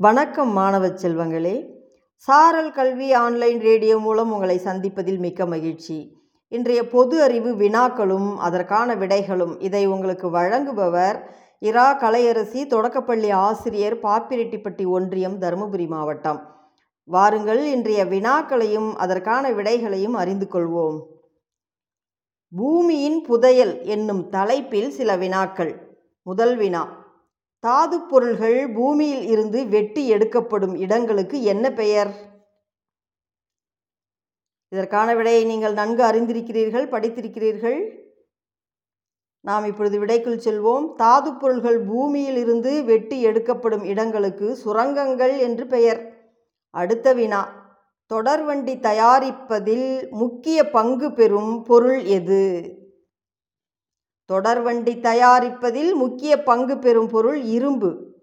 வணக்கம் மாணவ செல்வங்களே. சாரல் கல்வி ஆன்லைன் ரேடியோ மூலம் உங்களை சந்திப்பதில் மிக்க மகிழ்ச்சி. இன்றைய பொது அறிவு வினாக்களும் அதற்கான விடைகளும் இதை உங்களுக்கு வழங்குபவர் இரா கலையரசி தொடக்கப்பள்ளி ஆசிரியர் பாப்பிரெட்டிப்பட்டி ஒன்றியம் தருமபுரி மாவட்டம். வாருங்கள் இன்றைய வினாக்களையும் அதற்கான விடைகளையும் அறிந்து கொள்வோம். பூமியின் புதையல் என்னும் தலைப்பில் சில வினாக்கள். முதல் வினா தாது பொருள்கள் பூமியில் இருந்து வெட்டி எடுக்கப்படும் இடங்களுக்கு என்ன பெயர்? இதற்கான விடையை நீங்கள் நன்கு அறிந்திருக்கிறீர்கள் படித்திருக்கிறீர்கள். நாம் இப்பொழுது விடைக்குள் செல்வோம். தாது பொருள்கள் பூமியில் இருந்து வெட்டி எடுக்கப்படும் இடங்களுக்கு சுரங்கங்கள் என்று பெயர். அடுத்த வினா. தொடர்வண்டி தயாரிப்பதில் முக்கிய பங்கு பெறும் பொருள் எது? தொடர்வண்டி தயாரிப்பதில் முக்கிய பங்கு பெறும் பொருள் இரும்பு.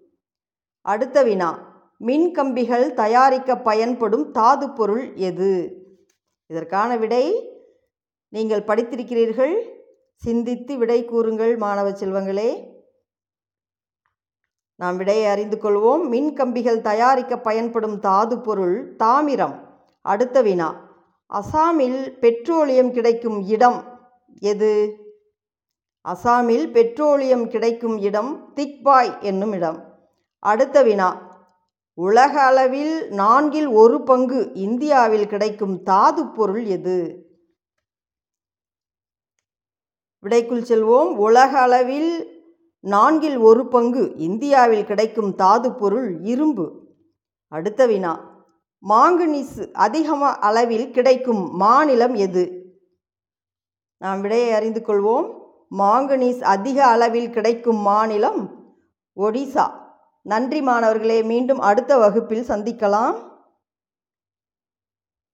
அடுத்த வினா மின்கம்பிகள் தயாரிக்க பயன்படும் தாது பொருள் எது? இதற்கான விடை நீங்கள் படித்திருக்கிறீர்கள். சிந்தித்து விடை கூறுங்கள் மாணவ செல்வங்களே. நாம் விடையை அறிந்து கொள்வோம். மின்கம்பிகள் தயாரிக்க பயன்படும் தாது பொருள் தாமிரம். அடுத்த வினா அசாமில் பெட்ரோலியம் கிடைக்கும் இடம் எது? அசாமில் பெட்ரோலியம் கிடைக்கும் இடம் திக்பாய் என்னும் இடம். அடுத்த வினா. உலக அளவில் நான்கில் ஒரு பங்கு இந்தியாவில் கிடைக்கும் தாது பொருள் எது? விடைக்குள் செல்வோம். உலக அளவில் நான்கில் ஒரு பங்கு இந்தியாவில் கிடைக்கும் தாது பொருள் இரும்பு. அடுத்த வினா. மாங்கனீசு அதிகம அளவில் கிடைக்கும் மாநிலம் எது? நாம் விடையை அறிந்து கொள்வோம். மாங்கனீஸ் அதிக அளவில் கிடைக்கும் மாநிலம் ஒடிசா. நன்றி மாணவர்களே மீண்டும் அடுத்த வகுப்பில் சந்திக்கலாம்.